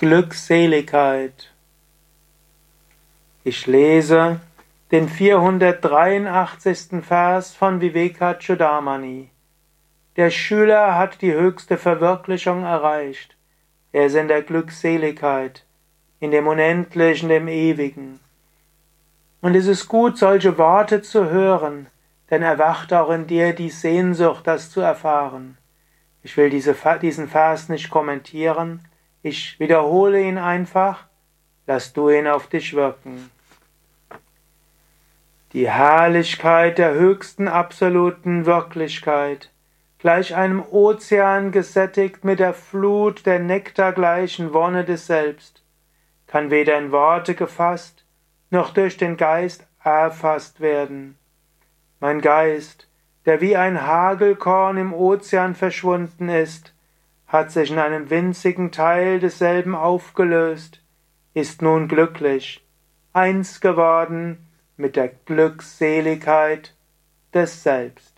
Glückseligkeit. Ich lese den 483. Vers von Vivekachudamani. Der Schüler hat die höchste Verwirklichung erreicht. Er ist in der Glückseligkeit, in dem Unendlichen, dem Ewigen. Und es ist gut, solche Worte zu hören, denn erwacht auch in dir die Sehnsucht, das zu erfahren. Ich will diese, diesen Vers nicht kommentieren, ich wiederhole ihn einfach, lass du ihn auf dich wirken. Die Herrlichkeit der höchsten absoluten Wirklichkeit, gleich einem Ozean gesättigt mit der Flut der nektargleichen Wonne des Selbst, kann weder in Worte gefasst, noch durch den Geist erfasst werden. Mein Geist, der wie ein Hagelkorn im Ozean verschwunden ist, hat sich in einem winzigen Teil desselben aufgelöst, ist nun glücklich, eins geworden mit der Glückseligkeit des Selbst.